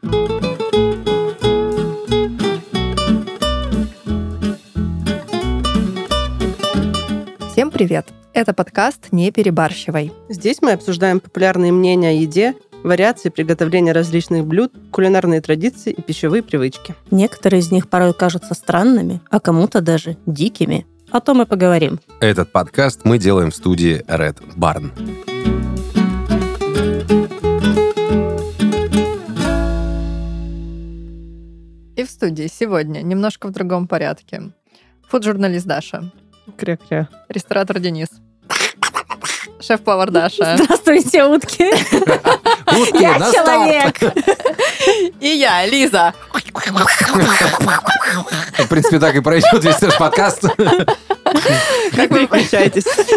Всем привет! Это подкаст «Не перебарщивай». Здесь мы обсуждаем популярные мнения о еде, вариации приготовления различных блюд, кулинарные традиции и пищевые привычки. Некоторые из них порой кажутся странными, а кому-то даже дикими. О том и поговорим. Этот подкаст мы делаем в студии Red Barn. И в студии сегодня немножко в другом порядке. Фуд-журналист Даша, Кря-кря. ресторатор Денис, шеф-повар Даша Здравствуйте, утки. Утки, Я человек. и я, Лиза. В принципе, так и пройдет весь наш подкаст. Как вы,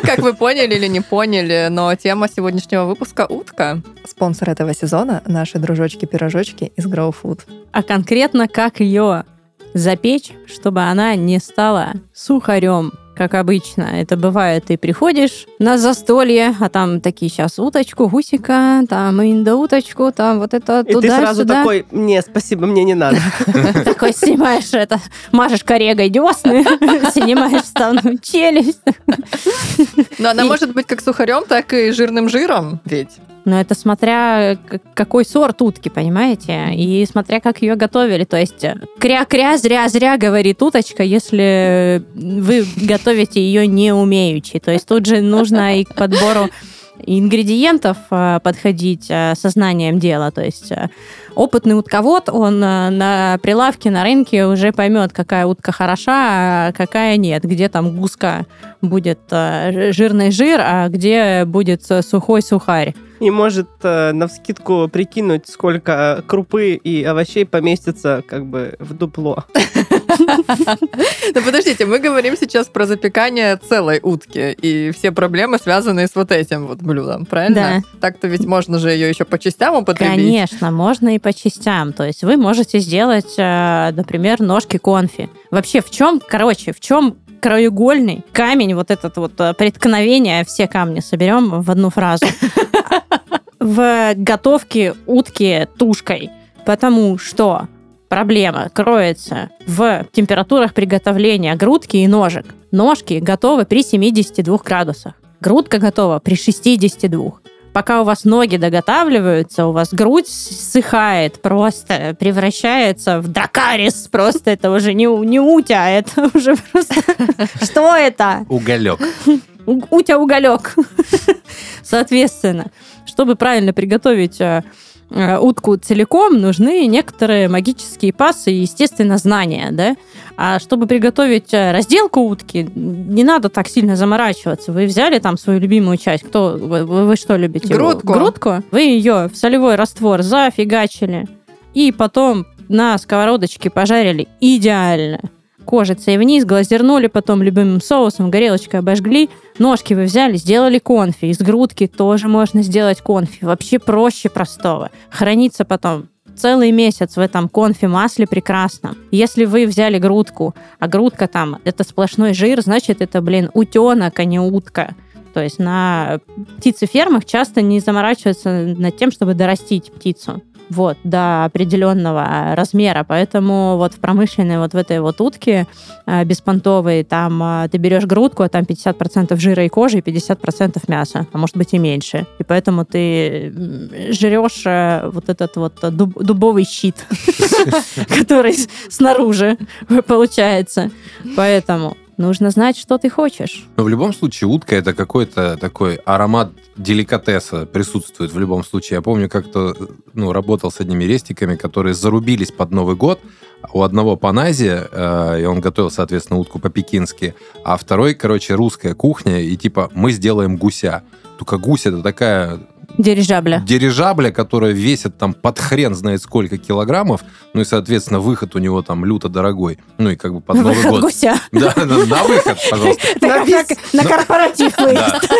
как вы поняли или не поняли, но тема сегодняшнего выпуска – утка. Спонсор этого сезона – наши дружочки-пирожочки из Grow Food. А конкретно как ее запечь, чтобы она не стала сухарем, как обычно. Это бывает, ты приходишь на застолье, а там такие сейчас уточку, гусика, там индоуточку, там вот это И ты сразу туда-сюда. такой, не, спасибо, мне не надо. Такой снимаешь это, мажешь корегой десны, снимаешь вставную челюсть. Но она может быть как сухарем, так и жирным жиром, ведь. Но это смотря какой сорт утки, понимаете? И смотря как ее готовили. То есть э, кря-кря, зря-зря, говорит уточка, если вы готовите ее не умеючи. То есть тут же нужно и к подбору ингредиентов э, подходить э, сознанием дела. То есть э, опытный утковод, он на прилавке, на рынке уже поймет, какая утка хороша, а какая нет. Где там гуска будет жирный жир, а где будет сухой сухарь. И может э, на вскидку прикинуть, сколько крупы и овощей поместится как бы в дупло. Ну подождите, мы говорим сейчас про запекание целой утки и все проблемы, связанные с вот этим вот блюдом, правильно? Так-то ведь можно же ее еще по частям употребить. Конечно, можно и по частям. То есть вы можете сделать, э, например, ножки конфи. Вообще в чем, короче, в чем краеугольный камень, вот этот вот э, преткновение, все камни соберем в одну фразу. В готовке утки тушкой. Потому что проблема кроется в температурах приготовления грудки и ножек. Ножки готовы при 72 градусах. Грудка готова при 62. Пока у вас ноги доготавливаются, у вас грудь ссыхает просто, превращается в дракарис. Просто это уже не, не утя, это уже просто... Что это? Уголек. У- Утя уголек. Соответственно, чтобы правильно приготовить э, утку целиком, нужны некоторые магические пасы и, естественно, знания, да? А чтобы приготовить э, разделку утки, не надо так сильно заморачиваться. Вы взяли там свою любимую часть. Кто вы, вы- вы что любите? Грудку. Грудку. Вы ее в солевой раствор зафигачили и потом на сковородочке пожарили идеально. Кожицей вниз, глазернули потом любимым соусом, горелочкой обожгли. Ножки вы взяли, сделали конфи. Из грудки тоже можно сделать конфи. Вообще проще простого. Хранится потом целый месяц в этом конфи-масле прекрасно. Если вы взяли грудку, а грудка там это сплошной жир, значит это, блин, утенок, а не утка. То есть на птицефермах часто не заморачиваются над тем, чтобы дорастить птицу вот, до определенного размера. Поэтому вот в промышленной вот в этой вот утке э, беспонтовой, там э, ты берешь грудку, а там 50% жира и кожи и 50% мяса, а может быть и меньше. И поэтому ты жрешь э, вот этот вот дуб- дубовый щит, который снаружи получается. Поэтому нужно знать, что ты хочешь. Но в любом случае утка это какой-то такой аромат деликатеса присутствует в любом случае. Я помню, как-то ну, работал с одними рестиками, которые зарубились под Новый год. У одного паназия, э, и он готовил, соответственно, утку по-пекински, а второй, короче, русская кухня, и типа мы сделаем гуся. Только гусь это такая Дирижабля. дирижабля, которая весит там под хрен знает сколько килограммов, ну и, соответственно, выход у него там люто дорогой. Ну и как бы под Новый Выход год. гуся. Да, на, на выход, пожалуйста. Как на- на корпоратив выезд.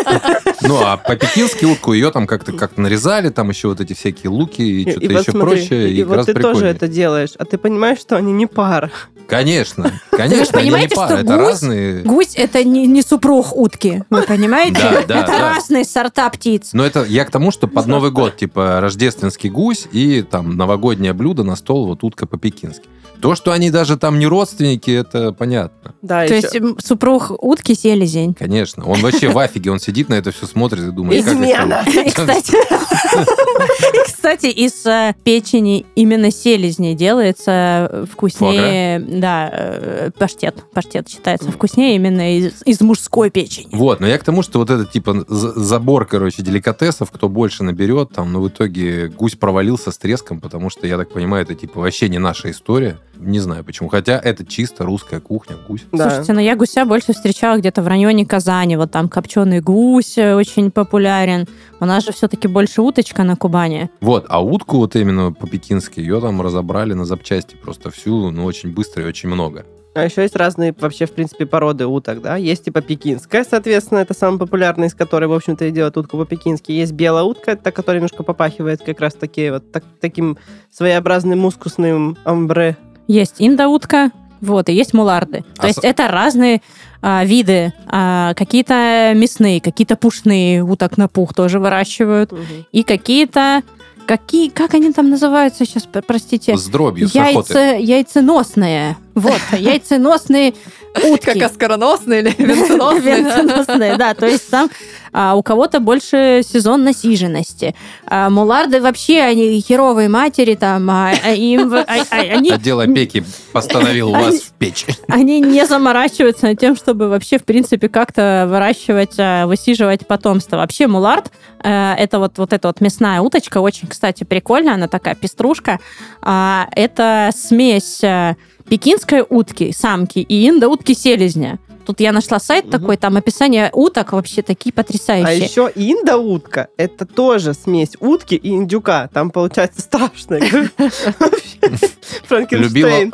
Ну, а по-пекински утку ее там как-то как нарезали, там еще вот эти всякие луки и, что-то еще прочее, и, вот ты тоже это делаешь, а ты понимаешь, что они не пара. Конечно, конечно. Вы понимаете, не пара, что это гусь- разные... Гусь это не, не супруг утки, вы понимаете? Да, да, это да. разные сорта птиц. Но это я к тому, что под Новый год, типа, рождественский гусь и там новогоднее блюдо на стол, вот утка по-пекински. То, что они даже там не родственники, это понятно. Да, То еще. есть супруг утки селезень. Конечно. Он вообще в афиге, он сидит на это все смотрит и думает, как Измена. это- И, кстати, и, кстати, из э, печени именно селезни делается э, вкуснее, да, э, паштет. Паштет считается вкуснее именно из, из мужской печени. Вот, но я к тому, что вот это типа за- забор, короче, деликатесов, кто больше наберет, там, но в итоге гусь провалился с треском, потому что, я так понимаю, это типа вообще не наша история. Не знаю почему. Хотя это чисто русская кухня, гусь. Да. Слушайте, ну я гуся больше встречала где-то в районе Казани. Вот там копченый гусь э, очень популярен. У нас же все-таки больше уточка на Кубани. Вот, а утку вот именно по-пекински, ее там разобрали на запчасти просто всю, ну, очень быстро и очень много. А еще есть разные вообще, в принципе, породы уток, да? Есть типа пекинская, соответственно, это самая популярная, из которой, в общем-то, и делают утку по-пекински. Есть белая утка, та, которая немножко попахивает как раз таки вот так- таким своеобразным мускусным амбре. Есть индоутка, вот, и есть муларды. То А есть с- это разные а, виды. А, какие-то мясные, какие-то пушные уток на пух тоже выращивают. И какие-то... Какие, как они там называются сейчас, простите? С дробью, с охоты. Яйца, яйценосные. Вот, яйценосные утки. Как оскароносные или венценосные. Венценосные, да. То есть там а, у кого-то больше сезон насиженности. А, муларды вообще, они херовые матери там, а, а им, а- а- они, Отдел опеки постановил вас в печь. они не заморачиваются над тем, чтобы вообще, в принципе, как-то выращивать, высиживать потомство. Вообще мулард, э, это вот, вот эта вот мясная уточка, очень, кстати, прикольная, она такая пеструшка. А, Это смесь э, пекинской утки, самки, и индоутки селезня. Тут я нашла сайт Мгм. такой, там описание уток вообще такие А потрясающие. еще индоутка – это тоже смесь утки и индюка. Там получается страшно.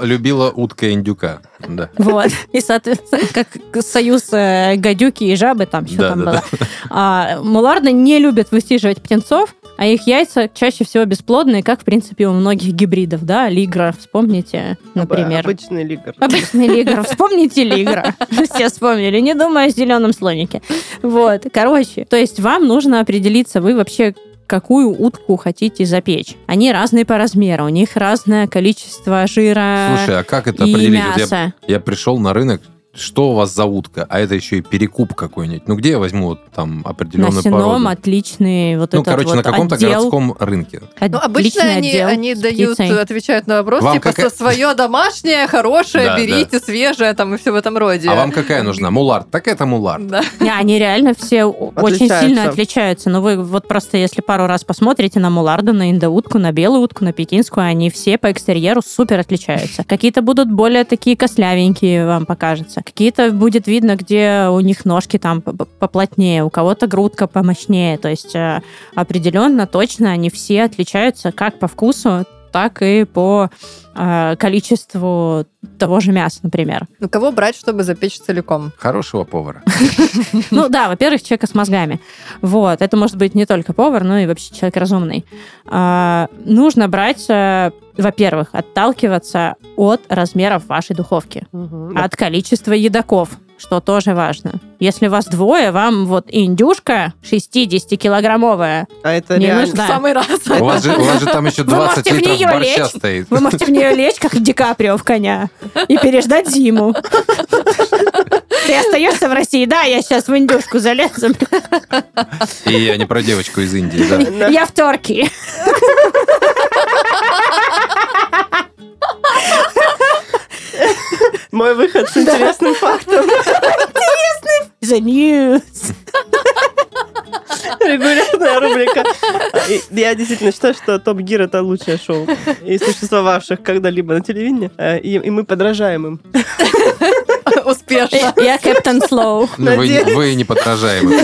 Любила утка индюка. Да. Вот. И, соответственно, как союз э, гадюки и жабы, там что Да, там да, было. А, муларды не любят высиживать птенцов, а их яйца чаще всего бесплодные, как, в принципе, у многих гибридов, да, лигра, вспомните, например. Обычный лигр. Обычный лигр. Вспомните лигра. Все вспомнили, не думая о зеленом слонике. Вот, короче, то есть вам нужно определиться, вы вообще какую утку хотите запечь. Они разные по размеру, у них разное количество жира Слушай, а как это и определить? Вот я, мяса. я пришел на рынок, что у вас за утка? А это еще и перекуп какой-нибудь. Ну, где я возьму вот там На определенную Сеном породу? отличный вот Ну, этот короче, вот на каком-то отдел, городском рынке. Ну, обычно отличный они, отдел они с дают, птицей. отвечают на вопрос, Вам типа, какая- свое домашнее, хорошее, Да, берите, свежее, там, и все в этом роде. А вам какая нужна? Мулард? Так это мулард. Да. Не, они реально все о- очень Отличаются. сильно отличаются. Но вы вот просто если пару раз посмотрите на муларду, на индоутку, на белую утку, на пекинскую, они все по экстерьеру супер отличаются. Какие-то будут более такие кослявенькие, вам покажется. Какие-то будет видно, где у них ножки там поплотнее, у кого-то грудка помощнее. То есть э, определенно, точно они все отличаются как по вкусу, так и по э, количеству того же мяса, например. Ну, кого брать, чтобы запечь целиком? Хорошего повара. Ну да, во-первых, человека с мозгами. Вот, это может быть не только повар, но и вообще человек разумный. А, нужно брать, э, во-первых, отталкиваться от размеров вашей духовки, от количества едоков, что тоже важно. Если вас двое, вам вот индюшка 60-килограммовая, А это Не реально... нужна. В самый раз. У вас же, у вас же там еще Вы 20 можете в литров борща лечь. стоит. вы можете в нее лечь, как Ди Каприо в коня, и переждать зиму. Ты остаешься в России? Да, я сейчас в индюшку залезу. И я не про девочку из Индии, да. Я в Турции. Мой выход с интересным фактом. The news. Регулярная рубрика. Я действительно считаю, что Топ Гир это лучшее шоу из существовавших когда-либо на телевидении. Э, И, мы подражаем им. Успешно. Я Кэптон Слоу. Ну, Вы, не- неподражаемы.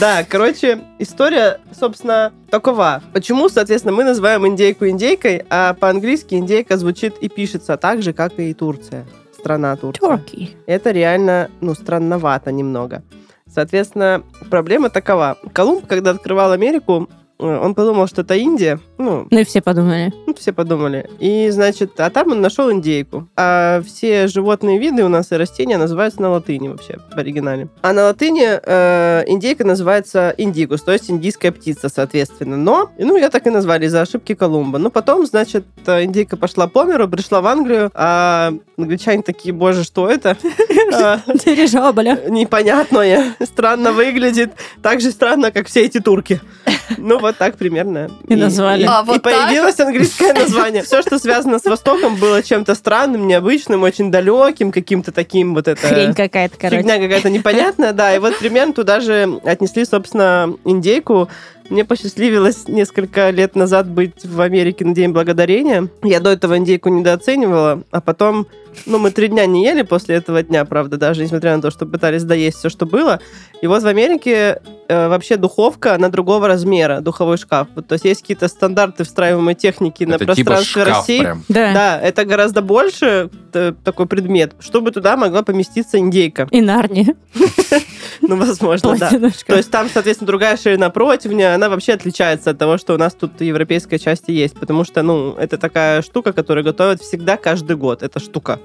Да, короче, история, собственно, такова. Почему, соответственно, мы называем индейку индейкой, а по-английски индейка звучит и пишется так же, как и Турция. Страна Турция. Турки. Это реально, ну, странновато немного. Соответственно, проблема такова. Колумб, когда открывал Америку, э, он подумал, что это Индия. Ну, ну и все подумали. Ну, все подумали. И, значит, а там он нашел индейку. А все животные виды у нас и растения называются на латыни вообще, в оригинале. А на латыни э, индейка называется индигус, то есть индийская птица, соответственно. Но, ну, я так и назвали из-за ошибки Колумба. Но потом, значит, индейка пошла по миру, пришла в Англию, а англичане такие, боже, что это? А, Дирижабля. Непонятное, странно выглядит. Так же странно, как все эти турки. Ну, вот так примерно. И назвали. И, а, вот и появилось английское название. Все, что связано с Востоком, было чем-то странным, необычным, очень далеким, каким-то таким вот это... Хрень какая-то, короче. Фигня какая-то непонятная, да. И вот примерно туда же отнесли, собственно, индейку. Мне посчастливилось несколько лет назад быть в Америке на День Благодарения. Я до этого индейку недооценивала, а потом ну, мы три дня не ели после этого дня, правда, даже несмотря на то, что пытались доесть все, что было. И вот в Америке э, вообще духовка, она другого размера, духовой шкаф. Вот, то есть есть какие-то стандарты встраиваемой техники это на типа пространстве типа России. Прям. Да. да, это гораздо больше э, такой предмет, чтобы туда могла поместиться индейка. И Нарни. Ну, возможно, да. То есть там, соответственно, другая ширина противня, она вообще отличается от того, что у нас тут европейской части есть, потому что, ну, это такая штука, которую готовят всегда каждый год. Это штука.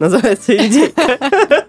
Называется индейка.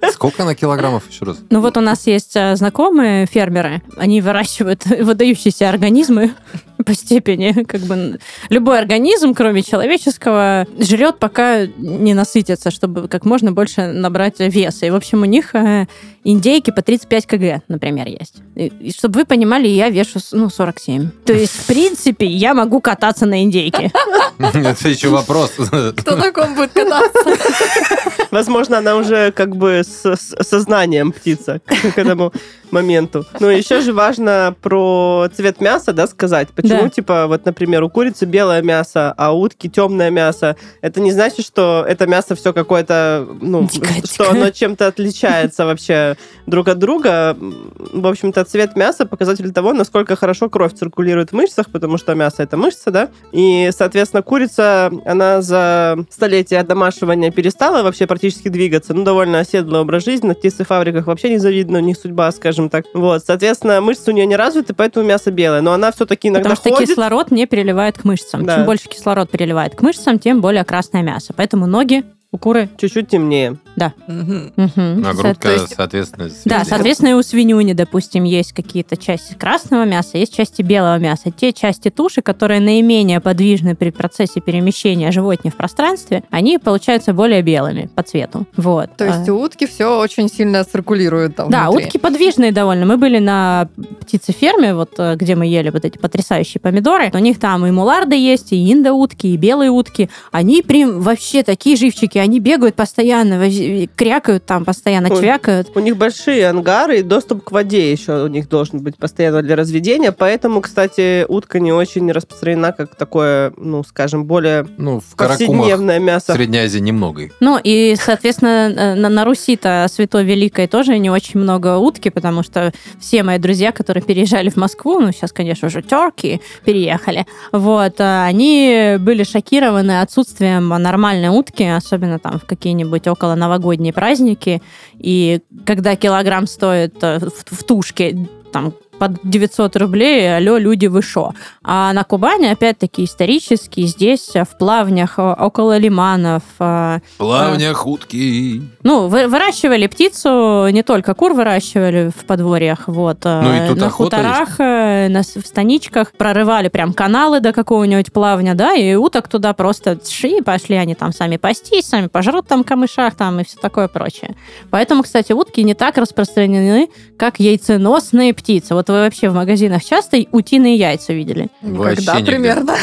Сколько на килограммов еще раз? Ну вот у нас есть э, знакомые фермеры, они выращивают выдающиеся организмы по степени, как бы любой организм, кроме человеческого, жрет, пока не насытится, чтобы как можно больше набрать веса. И, в общем, у них э, индейки по 35 кг, например, есть. И, и чтобы вы понимали, я вешу ну, 47. То есть, в принципе, я могу кататься на индейке. Это еще вопрос. Кто на ком будет кататься? Возможно, она уже как бы с сознанием птица к этому моменту. Но еще же важно про цвет мяса, да, сказать. Почему, да. типа, вот, например, у курицы белое мясо, а у утки темное мясо. Это не значит, что это мясо все какое-то, ну, Дикая, что оно чем-то отличается вообще друг от друга. В общем-то, цвет мяса показатель того, насколько хорошо кровь циркулирует в мышцах, потому что мясо это мышцы, да. И, соответственно, курица, она за столетия домашивания перестала вообще практически двигаться. Ну, довольно оседлый образ жизни. На птицефабриках вообще не завидно, у них судьба, скажем так. Вот, соответственно, мышцы у нее не развиты, поэтому мясо белое. Но она все-таки иногда Потому что ходит. кислород не переливает к мышцам. Да. Чем больше кислород переливает к мышцам, тем более красное мясо. Поэтому ноги у куры чуть-чуть темнее. Да. Угу. Угу. А грудка, Со- есть... соответственно, Да, соответственно, и у свинюни, допустим, есть какие-то части красного мяса, есть части белого мяса. Те части туши, которые наименее подвижны при процессе перемещения животных в пространстве, они получаются более белыми по цвету. Вот. То есть а. у утки все очень сильно циркулирует там Да, внутри. утки подвижные довольно. Мы были на птицеферме, вот э, где мы ели вот эти потрясающие помидоры. У них там и муларды есть, и индоутки, и белые утки. Они прям вообще такие живчики, они бегают постоянно, крякают там постоянно, у, чвякают. У них большие ангары, и доступ к воде еще у них должен быть постоянно для разведения, поэтому, кстати, утка не очень распространена как такое, ну, скажем, более ну, в повседневное мясо. В Средней Азии немного. Ну, и, соответственно, э, на, на Руси-то Святой Великой тоже не очень много утки, потому что все мои друзья, которые переезжали в Москву, ну, сейчас, конечно, уже терки переехали, вот, э, они были шокированы отсутствием нормальной утки, особенно там в какие-нибудь около новогодние праздники, и когда килограмм стоит э, в, в тушке там под 900 рублей, алло, люди, вы шо? А на Кубани, опять-таки, исторически, здесь, э, в плавнях, э, около лиманов. В плавнях утки. Ну, вы, выращивали птицу, не только кур выращивали в подворьях, вот. Ну, и тут на хуторах, на, в станичках прорывали прям каналы до какого-нибудь плавня, да, и уток туда просто ши, пошли они там сами пастись, сами пожрут там камышах там и все такое прочее. Поэтому, кстати, утки не так распространены, как яйценосные птицы. Вот вы вообще в магазинах часто утиные яйца видели? Когда примерно.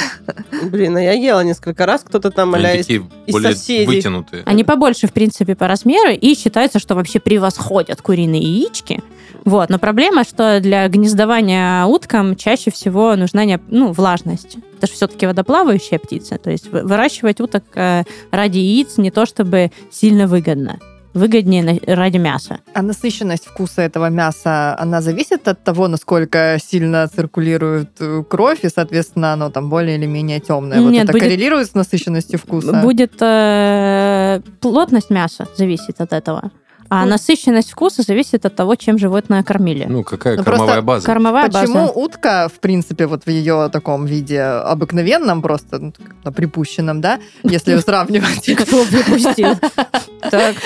Блин, а я ела несколько раз, кто-то там, аля, из, из соседей. вытянутые. Они побольше, в принципе, по размеру, и считается, что вообще превосходят куриные яички. Вот. Но проблема, что для гнездования уткам чаще всего нужна не, ну, влажность. Это же все-таки водоплавающая птица. То есть выращивать уток э, ради яиц не то чтобы сильно выгодно выгоднее ради мяса. А насыщенность вкуса этого мяса, она зависит от того, насколько сильно циркулирует э, кровь, и, соответственно, оно там более или менее темное. Вот Нет, это будет, коррелирует с насыщенностью вкуса? Будет э, плотность мяса зависит от этого. А Ну. насыщенность вкуса зависит от того, чем животное кормили. Ну, какая Ну, кормовая база? Кормовая Почему база. утка, в принципе, вот в ее таком виде обыкновенном, просто ну, припущенном, да, если сравнивать... Кто выпустил? Так,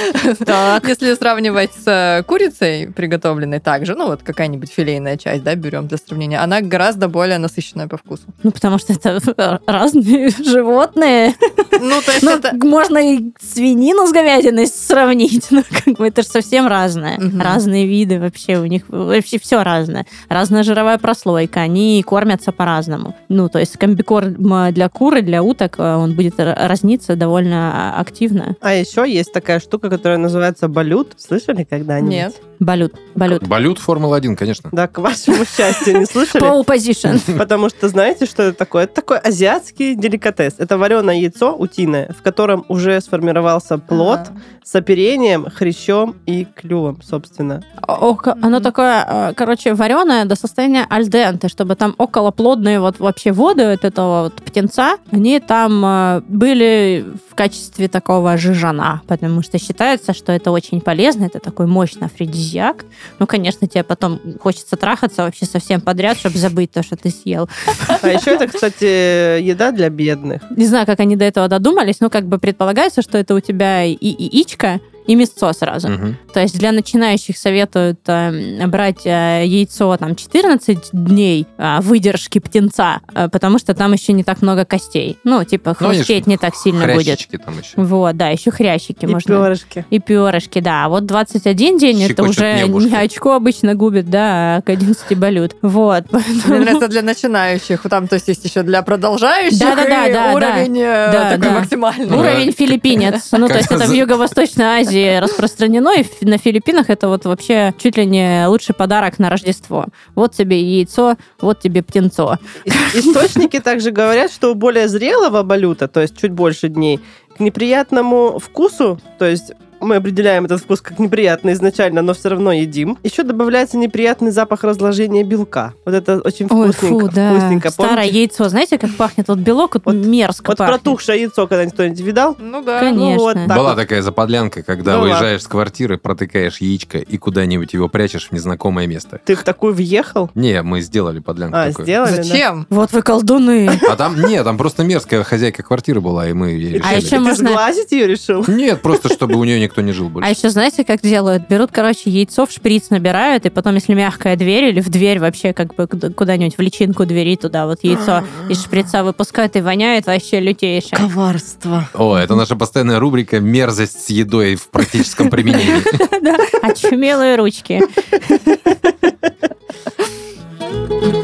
так. Если сравнивать с э, курицей, приготовленной также, ну вот какая-нибудь филейная часть, да, берем для сравнения, она гораздо более насыщенная по вкусу. Ну, потому что это разные животные. Ну, то есть Ну, это... можно и свинину с говядиной сравнить. Ну, как бы это же совсем разное. Мгм. Разные виды вообще. У них вообще все разное. Разная жировая прослойка. Они кормятся по-разному. Ну, то есть комбикорм для кур и для уток, э, он будет разниться довольно активно. А еще есть такая штука, которая называется балют. Слышали когда-нибудь? Нет. Балют. Балют. Балют Формула-1, конечно. Да, к вашему счастью, не слышали? Pole position. Потому что знаете, что это такое? Это такой азиатский деликатес. Это вареное яйцо утиное, в котором уже сформировался плод с оперением, хрящом и клювом, собственно. Око- Оно такое, э, короче, вареное до состояния альденте, чтобы там околоплодные вот вообще воды от этого вот птенца, они там э, были в качестве такого жижана, потому что считается, что это очень полезно, это такой мощный афродизиак. Ну, конечно, тебе потом хочется трахаться вообще совсем подряд, чтобы забыть то, что ты съел. А еще это, кстати, еда для бедных. Не знаю, как они до этого додумались, но как бы предполагается, что это у тебя и яичко, и мясцо сразу. Мгм. То есть для начинающих советуют э, брать э, яйцо там 14 дней э, выдержки птенца, э, потому что там еще не так много костей. Ну, типа Ну, хрустеть не так сильно будет. Там еще. Вот, да, еще хрящики И можно. перышки. И перышки, да. А вот 21 день это Щекочут уже небушки. не очко обычно губит, да, а к 11 балют. Вот. Мне нравится для начинающих. Там, то есть, есть еще для продолжающих Да-да-да, и да, да. уровень э, Да, такой да. максимальный. Ну, Уровень филиппинец. Ну, то есть это в Юго-Восточной Азии распространено, и на Филиппинах это вот вообще чуть ли не лучший подарок на Рождество. Вот тебе яйцо, вот тебе птенцо. Источники также говорят, что у более зрелого балюта, то есть чуть больше дней, к неприятному вкусу, то есть мы определяем этот вкус как неприятный изначально, но все равно едим. Еще добавляется неприятный запах разложения белка. Вот это очень Ой, вкусненько. фу, да. вкусненько. Старое Помните? яйцо. Знаете, как пахнет? Вот белок вот, Вот- мерзко Вот пахнет. протухшее яйцо когда-нибудь кто-нибудь видал? Ну да. Конечно. Ну вот так Была вот. такая заподлянка, когда Была. выезжаешь с квартиры, протыкаешь яичко и куда-нибудь его прячешь в незнакомое место. Ты в такую въехал? Не, мы сделали подлянку А, такую. сделали, да? Зачем? Вот вы колдуны. А там, нет, там просто мерзкая хозяйка квартиры была, и мы ей А решили. еще Ты можно- сглазить ее решил? Нет, просто чтобы у нее никто не жил А больше. еще знаете, как делают? Берут, короче, яйцо в шприц набирают, и потом, если мягкая дверь или в дверь вообще как бы куда- куда-нибудь в личинку двери туда вот яйцо из шприца выпускают, и воняет вообще лютейше. Коварство. О, это наша постоянная рубрика «Мерзость с едой в практическом применении». Да, очумелые ручки.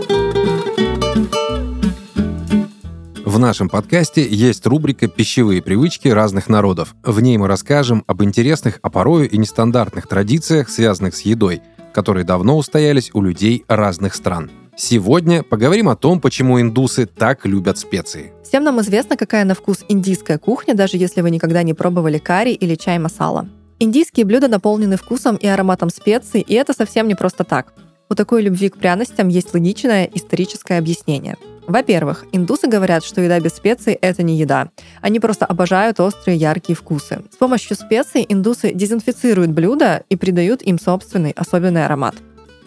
В нашем подкасте есть рубрика «Пищевые привычки разных народов». В ней мы расскажем об интересных, а порою и нестандартных традициях, связанных с едой, которые давно устоялись у людей разных стран. Сегодня поговорим о том, почему индусы так любят специи. Всем нам известно, какая на вкус индийская кухня, даже если вы никогда не пробовали карри или чай масала. Индийские блюда наполнены вкусом и ароматом специй, и это совсем не просто так. У такой любви к пряностям есть логичное историческое объяснение. Во-первых, индусы говорят, что еда без специй – это не еда. Они просто обожают острые яркие вкусы. С помощью специй индусы дезинфицируют блюда и придают им собственный особенный аромат.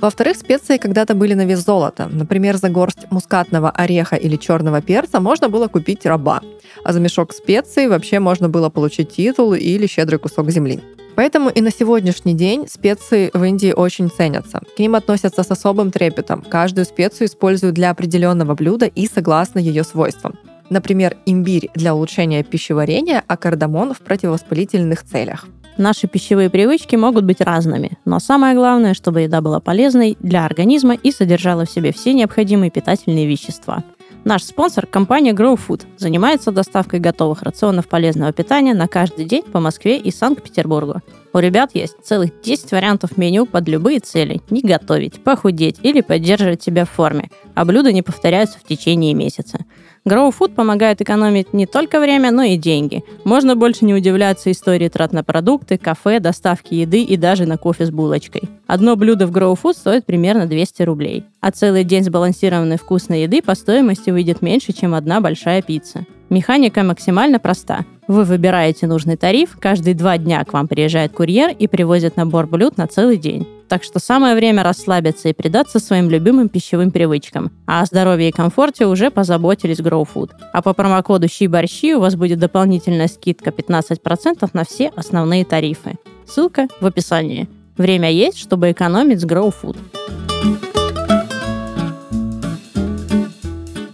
Во-вторых, специи когда-то были на вес золота. Например, за горсть мускатного ореха или черного перца можно было купить раба, а за мешок специй вообще можно было получить титул или щедрый кусок земли. Поэтому и на сегодняшний день специи в Индии очень ценятся. К ним относятся с особым трепетом. Каждую специю используют для определенного блюда и согласно ее свойствам. Например, имбирь для улучшения пищеварения, а кардамон в противовоспалительных целях. Наши пищевые привычки могут быть разными, но самое главное, чтобы еда была полезной для организма и содержала в себе все необходимые питательные вещества. Наш спонсор, компания Grow Food, занимается доставкой готовых рационов полезного питания на каждый день по Москве и Санкт-Петербургу. У ребят есть целых 10 вариантов меню под любые цели. Не готовить, похудеть или поддерживать себя в форме, а блюда не повторяются в течение месяца. Grow Food помогает экономить не только время, но и деньги. Можно больше не удивляться истории трат на продукты, кафе, доставки еды и даже на кофе с булочкой. Одно блюдо в Grow Food стоит примерно 200 рублей. А целый день сбалансированной вкусной еды по стоимости выйдет меньше, чем одна большая пицца. Механика максимально проста. Вы выбираете нужный тариф, каждые два дня к вам приезжает курьер и привозит набор блюд на целый день. Так что самое время расслабиться и предаться своим любимым пищевым привычкам. А о здоровье и комфорте уже позаботились Grow Food. А по промокоду «Щи борщи» у вас будет дополнительная скидка 15% на все основные тарифы. Ссылка в описании. Время есть, чтобы экономить с Grow Food.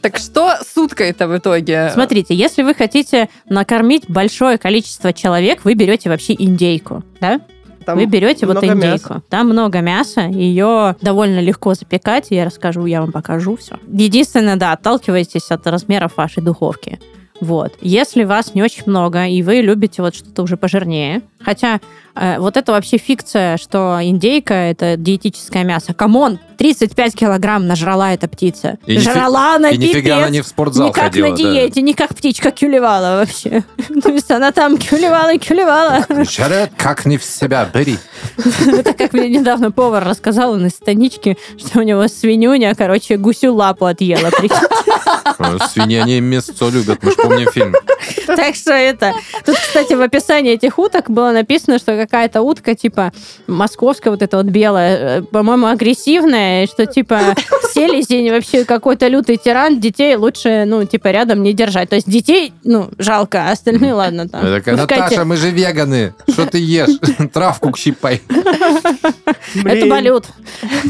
Так что с уткой-то в итоге? Смотрите, если вы хотите накормить большое количество человек, вы берете вообще индейку, да? Там вы берете вот индейку. мяса. Там много мяса, ее довольно легко запекать. Я расскажу, я вам покажу все. Единственное, да, отталкивайтесь от размеров вашей духовки. Вот. Если вас не очень много, и вы любите вот что-то уже пожирнее, хотя э, вот это вообще фикция, что индейка — это диетическое мясо. Come on, 35 килограмм нажрала эта птица. И Жрала на И нифига она пипец. не в спортзал не как ходила. на диете, не как птичка кюлевала вообще. То есть она там кюлевала и кюлевала. Да. Жрет как не в себя, бери. Это как мне недавно повар рассказал на станичке, что у него свинюня, короче, гусю лапу отъела. прикинь. Э, Свиньи, они мясо любят, мы же помним фильм. Так что это... Тут, кстати, в описании этих уток было написано, что какая-то утка, типа, московская вот эта вот белая, э, по-моему, агрессивная, что, типа, селезень вообще какой-то лютый тиран, детей лучше, ну, типа, рядом не держать. То есть детей, ну, жалко, а остальные, ладно, там. Я такая. Наташа, мы же веганы. Что ты ешь? Травку щипай. Это болют.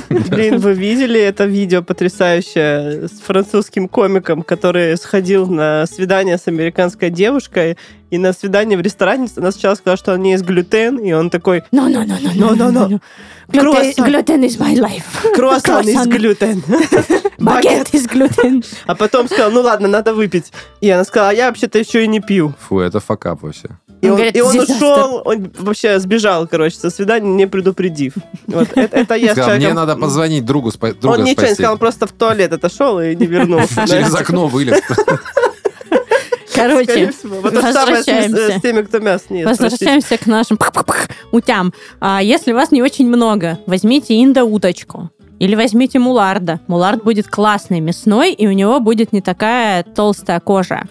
Блин, вы видели это видео потрясающее с французским комиком, который сходил на свидание с американской девушкой, и на свидание в ресторане она сначала сказала, что он не ест глютен, и он такой, No, no, no, no, No, no, no. Gluten is my life. круассан из глютен. Багет из глютен. А потом сказал, ну ладно, надо выпить. И она сказала, а я вообще-то еще и не пью. Фу, это факап вообще. И Он он, говорит, и он ушел, он вообще сбежал, короче, со свидания, не предупредив. Вот, это, это я Сказал, мне надо позвонить другу, спа- друга Он ничего не сказал, он просто в туалет отошел и не вернулся. Через окно вылез. Короче, всего. Вот с, возвращаемся. с теми, кто мясо не ест. простите. Возвращаемся к нашим утям. А если вас не очень много, возьмите индоуточку. Или возьмите муларда. Мулард будет классный, мясной, и у него будет не такая толстая кожа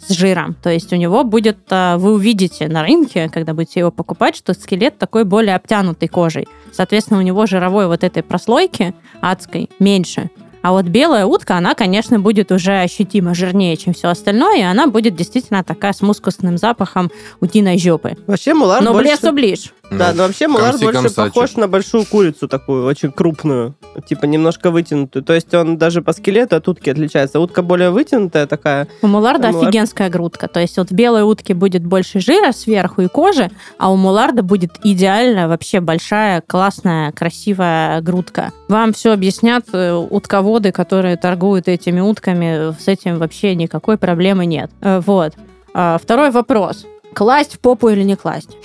с жиром. То есть у него будет, а, вы увидите на рынке, когда будете его покупать, что скелет такой более обтянутой кожей. Соответственно, у него жировой вот этой прослойки адской меньше. А вот белая утка, она, конечно, будет уже ощутимо жирнее, чем все остальное, и она будет действительно такая с мускусным запахом утиной жопы. Вообще мулар Но больше... блесу ближ. Да, но вообще мулар комси больше комсачи. похож на большую курицу такую, очень крупную. Типа немножко вытянутую. То есть он даже по скелету от утки отличается. Утка более вытянутая такая. У муларда Мулард. офигенская грудка. То есть вот в белой утке будет больше жира сверху и кожи, а у муларда будет идеально вообще большая, классная, красивая грудка. Вам все объяснят э, утководы, которые торгуют этими утками. С этим вообще никакой проблемы нет. Э, Вот. А, Второй вопрос. Класть в попу или не класть?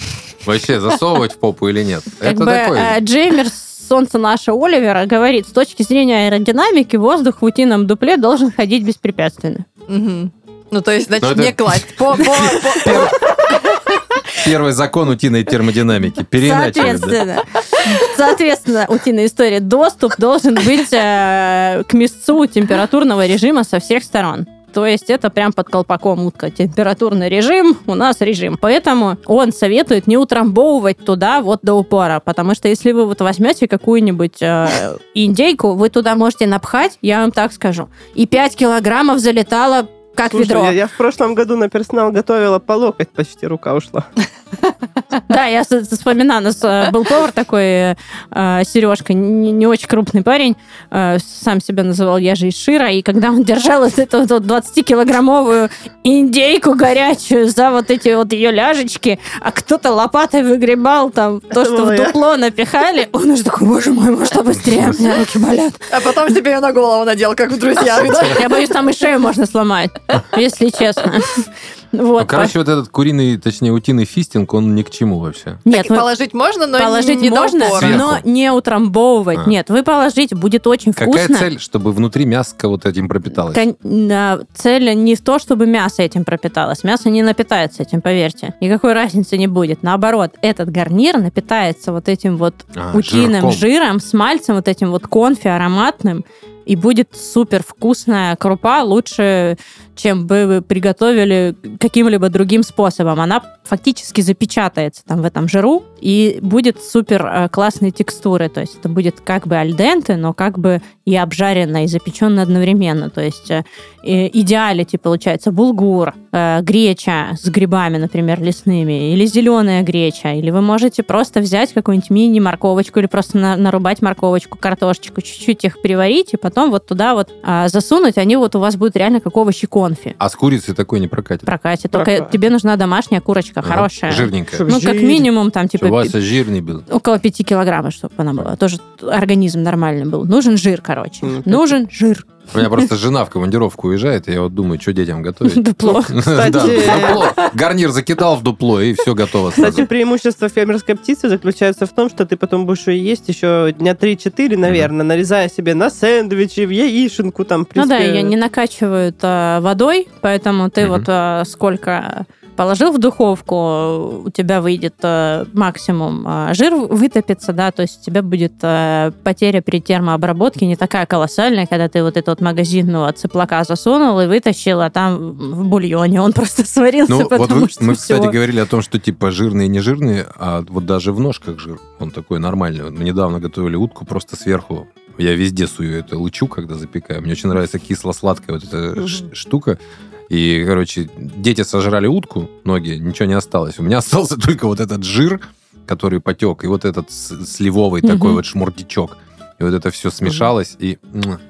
Вообще, засовывать в попу или нет? Как Это бы такой... э, Джеймер Солнце наше Оливера говорит, с точки зрения аэродинамики воздух в утином дупле должен ходить беспрепятственно. Ну, то есть, значит, Ну, это- не класть. По- по- по- Первый закон утиной термодинамики. Переиначили. да. Соответственно, соответственно, утиная история. Доступ должен быть э, к мясцу температурного режима со всех сторон. То есть это прям под колпаком утка. Температурный режим, у нас режим. Поэтому он советует не утрамбовывать туда вот до упора. Потому что если вы вот возьмете какую-нибудь э, индейку, вы туда можете напхать, я вам так скажу, и 5 килограммов залетало как Слушай, ведро. я, я в прошлом году на персонал готовила по локоть, почти рука ушла. Да, я вспоминаю, у нас э, был повар такой, э, Сережка, не, очень крупный парень, э, сам себя называл я же из Шира, и когда он держал эту вот 20-килограммовую индейку горячую за вот эти вот ее ляжечки, а кто-то лопатой выгребал там то, что в дупло напихали, он уже такой, боже мой, может, быстрее, у меня руки болят. А потом себе ее на голову надел, как в друзьях. Я боюсь, там и шею можно сломать, если честно. Вот. Ну, короче, вот этот куриный, точнее, утиный фистинг, он ни к чему вообще. Нет, вы- Положить можно, но Положить не можно, но не утрамбовывать. А. Нет, вы положите, будет очень Какая вкусно. цель, чтобы внутри мяско вот этим пропиталось? Кон- да, цель не в то, чтобы мясо этим пропиталось. Мясо не напитается этим, поверьте. Никакой разницы не будет. Наоборот, этот гарнир напитается вот этим вот А, утиным жирком. жиром, с мальцем, вот этим вот конфи ароматным. и будет супер вкусная крупа, лучше, чем бы вы приготовили каким-либо другим способом. Она фактически запечатается там в этом жиру и будет супер э, классной текстуры. То есть это будет как бы альденте, но как бы и обжарено, и запеченно одновременно. То есть э, идеалити получается булгур, э, греча с грибами, например, лесными, или зеленая греча, или вы можете просто взять какую-нибудь мини-морковочку или просто на, нарубать морковочку, картошечку, чуть-чуть их приварить, и потом вот туда вот а, засунуть, они вот у вас будут реально как овощи конфи. А с курицей такой не прокатит? Прокатит. Только Прокатит. тебе нужна домашняя курочка, Ага, хорошая. Жирненькая. Ну, как Жир. минимум, там, типа, Чтобы Вася жирный был. около 5 килограммов, чтобы она была. Тоже организм нормальный был. Нужен жир, короче. Ну, Нужен жир. У меня просто жена в командировку уезжает, и я вот думаю, что детям готовить. Дупло. Кстати- Да, дупло. Гарнир закидал в дупло, и все готово Кстати, преимущество фермерской птицы заключается в том, что ты потом будешь ее есть еще дня 3-4, наверное, нарезая себе на сэндвичи, в яишенку там. Ну да, ее не накачивают а, водой, поэтому ты вот а, сколько положил в духовку, у тебя выйдет а, максимум а, жир вытопится, да, то есть у тебя будет а, потеря при термообработке не такая колоссальная, когда ты вот этот вот магазинного цыплака засунул и вытащил, а там в бульоне он просто сварился, Ну, вот вы- что мы, всё. кстати, говорили о том, что типа жирные и нежирные, а вот даже в ножках жир, он такой нормальный. Мы недавно готовили утку просто сверху. Я везде сую это лучу, когда запекаю. Мне очень нравится кисло-сладкая вот эта ш- штука. И, короче, дети сожрали утку, ноги, ничего не осталось. У меня остался только вот этот жир, который потек, и вот этот сливовый такой Мгм. вот шмурдячок. И вот это все смешалось, и...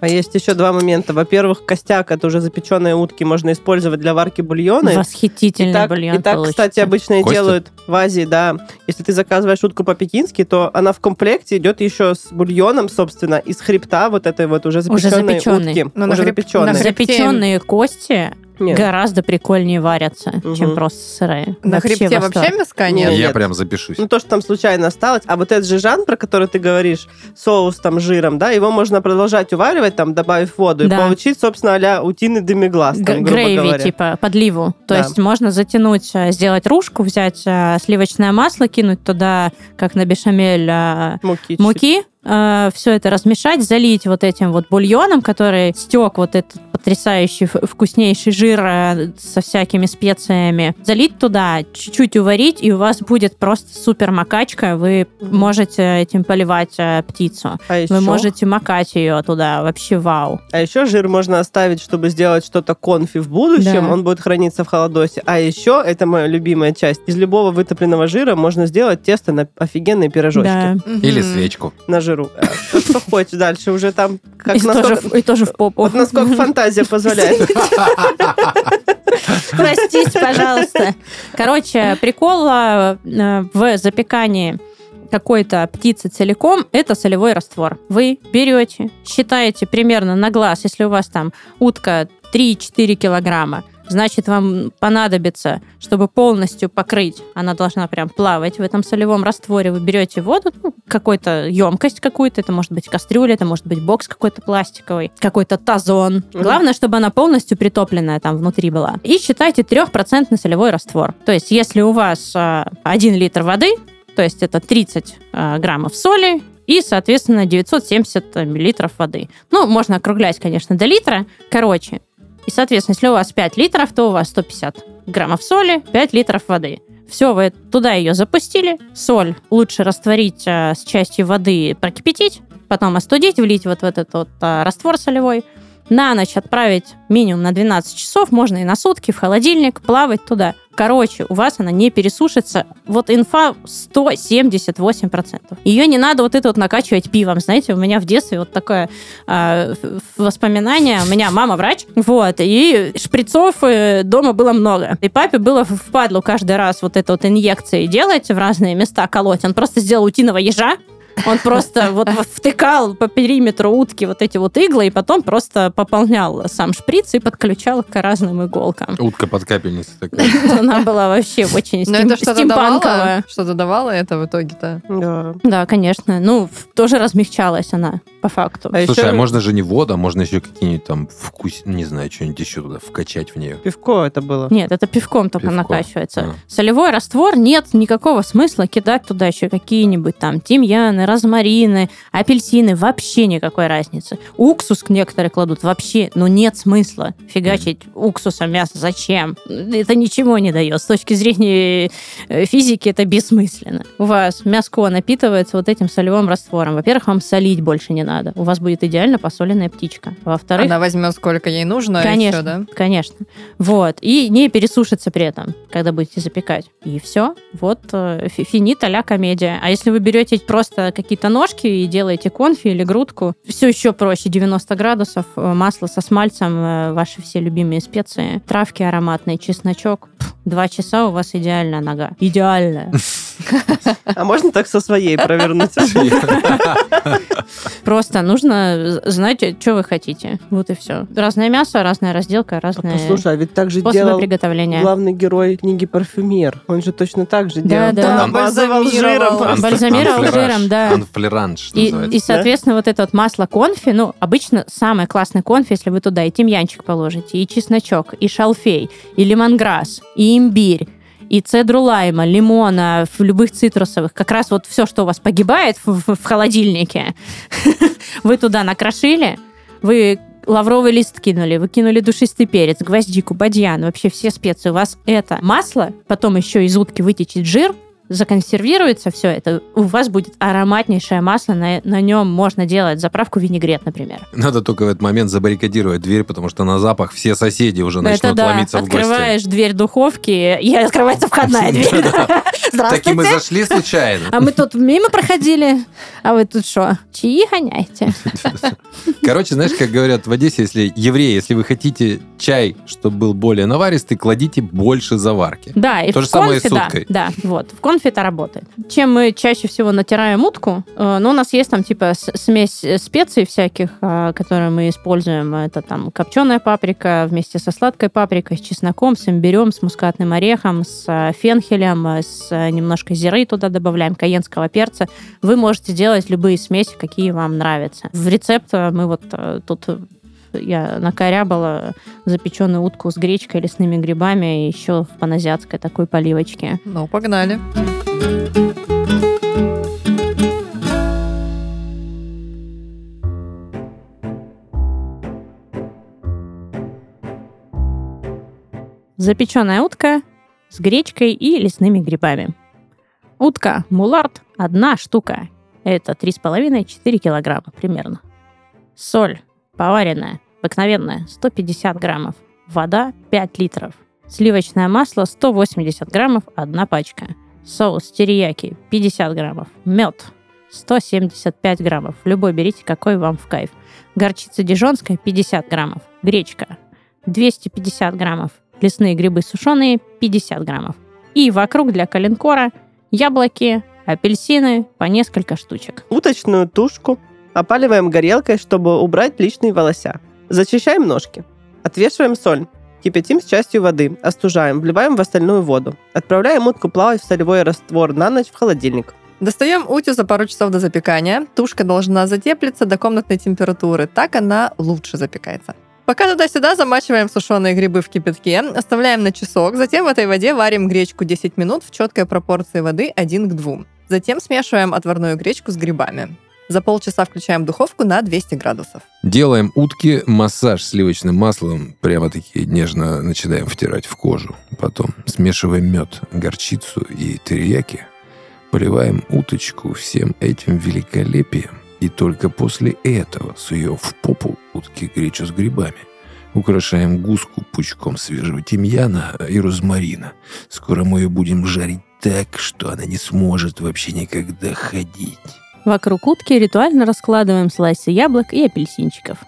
А есть еще два момента. Во-первых, костяк от уже запеченной утки можно использовать для варки бульона. Восхитительный И так, бульон и так, получится. кстати, обычно и Костя? делают в Азии, да. Если ты заказываешь утку по-пекински, то она в комплекте идет еще с бульоном, собственно, из хребта вот этой вот уже запеченной запеченной. утки. Ну, на уже хреб- запеченной. на хребте- Запеченные кости Нет. гораздо прикольнее варятся, Мгм. чем просто сырые. На хребте восторг. вообще мяска Нет. Я нет. прям запишусь. Ну, то, что там случайно осталось. А вот этот жижан, про который ты говоришь, соус там жиром, да, его можно продолжать уваривать, там, добавив воду, Да. и получить, собственно, а-ля утиный демиглаз, Г- там, грубо Грейви, говоря. типа, подливу. То Да. есть можно затянуть, э, сделать ружку, взять э, сливочное масло, кинуть туда, как на бешамель, э, Муки. чуть-чуть. Муки, все это размешать, залить вот этим вот бульоном, который стек вот этот потрясающий вкуснейший жир э, со всякими специями, залить туда, чуть-чуть уварить, и у вас будет просто супер макачка. Вы можете этим поливать э, птицу. А еще, Вы можете макать ее туда, вообще вау. а еще жир можно оставить, чтобы сделать что-то конфи в будущем. Да. Он будет храниться в холодосе. А еще, это моя любимая часть, из любого вытопленного жира можно сделать тесто на офигенные пирожочки. Да. Или свечку. На жиру. А, Что, что хочешь дальше, уже там как и, тоже, насколько, в- и тоже в попу. вот насколько фантазия позволяет. Простите, пожалуйста. Короче, прикол э, в запекании какой-то птицы целиком, это солевой раствор. Вы берете, считаете примерно на глаз, если у вас там утка 3-4 килограмма, значит, вам понадобится, чтобы полностью покрыть, она должна прям плавать в этом солевом растворе. Вы берете воду, ну, какую-то емкость какую-то, это может быть кастрюля, это может быть бокс какой-то пластиковый, какой-то тазон. Главное, чтобы она полностью притопленная там внутри была. И считайте 3% солевой раствор. То есть, если у вас а, 1 литр воды, то есть это 30 а, граммов соли, и, соответственно, 970 миллилитров воды. Ну, можно округлять, конечно, до литра. Короче, и, соответственно, если у вас 5 литров, то у вас 150 граммов соли, 5 литров воды. Все, вы туда ее запустили. Соль лучше растворить а, с частью воды, прокипятить, потом остудить, влить вот в этот вот а, раствор солевой. На ночь отправить минимум на 12 часов, можно и на сутки, в холодильник, плавать туда. Короче, у вас она не пересушится. Вот инфа 178%. Ее не надо вот это вот накачивать пивом. Знаете, у меня в детстве вот такое ф- воспоминание. У меня мама врач, вот, и шприцов э, дома было много. И папе было в- впадлу каждый раз вот это вот инъекции делать в разные места колоть. Он просто сделал утиного ежа, он просто вот втыкал по периметру утки вот эти вот иглы, и потом просто пополнял сам шприц и подключал к разным иголкам. Утка под капельницей такая. Она была вообще очень Но стим- это что-то давало? стимпанковая. Что-то давало это в итоге-то? Да. Да, конечно. Ну, тоже размягчалась она, по факту. А Слушай, а можно же не воду, а можно еще какие-нибудь там вкус, не знаю, что-нибудь еще туда вкачать в нее. пивко это было. Нет, это пивком только накачивается. А. Солевой раствор нет никакого смысла кидать туда еще какие-нибудь там тимьян, клетчатины, розмарины, апельсины, вообще никакой разницы. Уксус некоторые кладут, вообще, ну нет смысла фигачить уксусом мясо. Зачем? Это ничего не дает. С точки зрения э, физики это бессмысленно. У вас мяско напитывается вот этим солевым раствором. Во-первых, вам солить больше не надо. У вас будет идеально посоленная птичка. Во-вторых, Она возьмет сколько ей нужно, Конечно, и всё, да? конечно. Вот. И не пересушится при этом, когда будете запекать. И все. Вот э, фи- финит а комедия. А если вы берете просто какие-то ножки и делаете конфи или грудку, все еще проще. 90 градусов, э, масло со смальцем, э, ваши все любимые специи, травки ароматные, чесночок. Пф, Два часа у вас идеальная нога. Идеальная. А можно так со своей провернуть? Просто нужно знать, что вы хотите. Вот и все. Разное мясо, разная разделка, разные Послушай, а ведь так же делал приготовления. главный герой книги «Парфюмер». Он же точно так же Да, делал. да. Намазывал бальзамировал. жиром. Бальзамировал жиром, да. Анфлеранж и, соответственно, вот это вот масло конфи, ну, обычно самое классное конфи, если вы туда и тимьянчик положите, и чесночок, и шалфей, и лимонграсс, и имбирь, и цедру лайма, лимона, любых цитрусовых. Как раз вот все, что у вас погибает в, в- в холодильнике, вы туда накрошили, вы лавровый лист кинули, вы кинули душистый перец, гвоздику, бадьян, вообще все специи. У вас это масло, потом еще из утки вытечет жир, законсервируется все это, у вас будет ароматнейшее масло, на, на нем можно делать заправку винегрет, например. Надо только в этот момент забаррикадировать дверь, потому что на запах все соседи уже это начнут да, ломиться в гости. открываешь дверь духовки, и открывается входная дверь. Так и мы Здравствуйте. зашли случайно. А мы тут мимо проходили, а вы тут что, чаи гоняете? Короче, знаешь, как говорят в Одессе, если евреи, если вы хотите чай, чтобы был более наваристый, кладите больше заварки. Да, и То же самое и с уткой. да, вот, в конфе это работает. Чем мы чаще всего натираем утку, э, ну, у нас есть там типа смесь специй всяких, э, которые мы используем. Это там копченая паприка вместе со сладкой паприкой, с чесноком, с имбирем, с мускатным орехом, с э, фенхелем, э, с немножко зиры туда добавляем, каенского перца. Вы можете делать любые смеси, какие вам нравятся. В рецепт мы вот тут я накорябала запеченную утку с гречкой, лесными грибами, и еще в паназиатской такой поливочке. Ну, погнали. Запеченная утка с гречкой и лесными грибами. Утка мулард – одна штука. Это 3,5-4 килограмма примерно. Соль поваренная, обыкновенная, 150 граммов. Вода 5 литров. Сливочное масло 180 граммов, одна пачка. Соус терияки 50 граммов. Мед 175 граммов. Любой берите, какой вам в кайф. Горчица дижонская 50 граммов. Гречка 250 граммов. Лесные грибы сушеные 50 граммов. И вокруг для коленкора яблоки, апельсины по несколько штучек. Уточную тушку опаливаем горелкой, чтобы убрать лишние волося. Зачищаем ножки. Отвешиваем соль. Кипятим с частью воды, остужаем, вливаем в остальную воду. Отправляем утку плавать в солевой раствор на ночь в холодильник. Достаем утю за пару часов до запекания. Тушка должна затеплиться до комнатной температуры. Так она лучше запекается. Пока туда-сюда замачиваем сушеные грибы в кипятке, оставляем на часок, затем в этой воде варим гречку 10 минут в четкой пропорции воды 1 к 2. Затем смешиваем отварную гречку с грибами. За полчаса включаем духовку на 200 градусов. Делаем утки массаж сливочным маслом, прямо-таки нежно начинаем втирать в кожу. Потом смешиваем мед, горчицу и терияки. Поливаем уточку всем этим великолепием. И только после этого суем в попу утки гречу с грибами. Украшаем гуску пучком свежего тимьяна и розмарина. Скоро мы ее будем жарить так, что она не сможет вообще никогда ходить. Вокруг утки ритуально раскладываем слайсы яблок и апельсинчиков.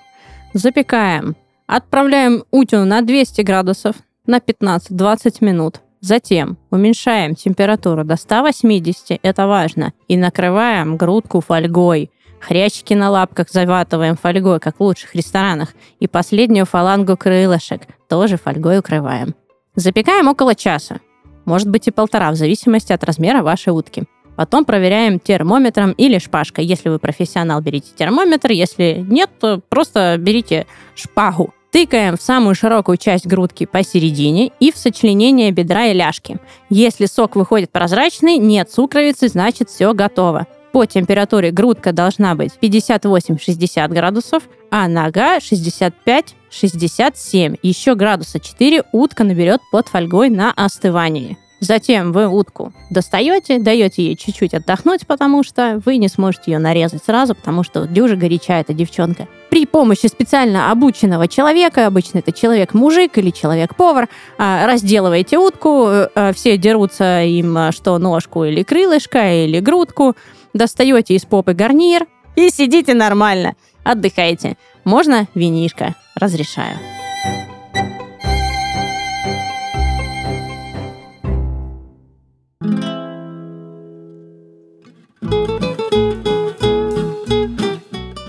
Запекаем. Отправляем утю на 200 градусов на 15-20 минут. Затем уменьшаем температуру до 180, это важно, и накрываем грудку фольгой. Хрящики на лапках заватываем фольгой, как в лучших ресторанах. И последнюю фалангу крылышек тоже фольгой укрываем. Запекаем около часа. Может быть и полтора, в зависимости от размера вашей утки. Потом проверяем термометром или шпажкой. Если вы профессионал, берите термометр. Если нет, то просто берите шпагу. Тыкаем в самую широкую часть грудки посередине и в сочленение бедра и ляжки. Если сок выходит прозрачный, нет сукровицы, значит все готово. По температуре грудка должна быть 58-60 градусов, а нога 65-67. Еще градуса 4 утка наберет под фольгой на остывании. Затем вы утку достаете, даете ей чуть-чуть отдохнуть, потому что вы не сможете ее нарезать сразу, потому что дюжа горячая эта девчонка. При помощи специально обученного человека, обычно это человек-мужик или человек-повар, а, разделываете утку, э, все дерутся им а, что ножку или крылышко, или грудку, достаете из попы гарнир и сидите нормально, отдыхаете. Можно винишко, разрешаю.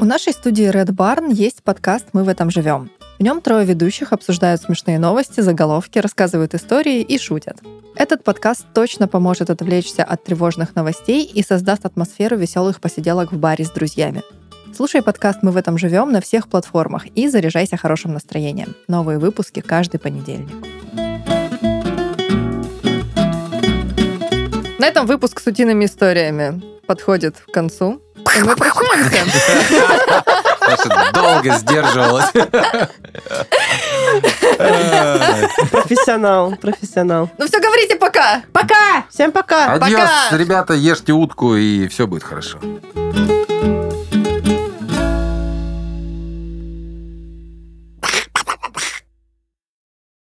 Нашей студии Red Barn есть подкаст «Мы в этом живем». В нем трое ведущих обсуждают смешные новости, заголовки, рассказывают истории и шутят. Этот подкаст точно поможет отвлечься от тревожных новостей и создаст атмосферу веселых посиделок в баре с друзьями. Слушай подкаст «Мы в этом живем» на всех платформах и заряжайся хорошим настроением. Новые выпуски каждый понедельник. На этом выпуск с утиными историями подходит к концу. И мы. Саша долго сдерживалась. Профессионал, профессионал. Ну все, говорите пока! Пока! Всем пока! Адьос, ребята, ешьте утку, и все будет хорошо.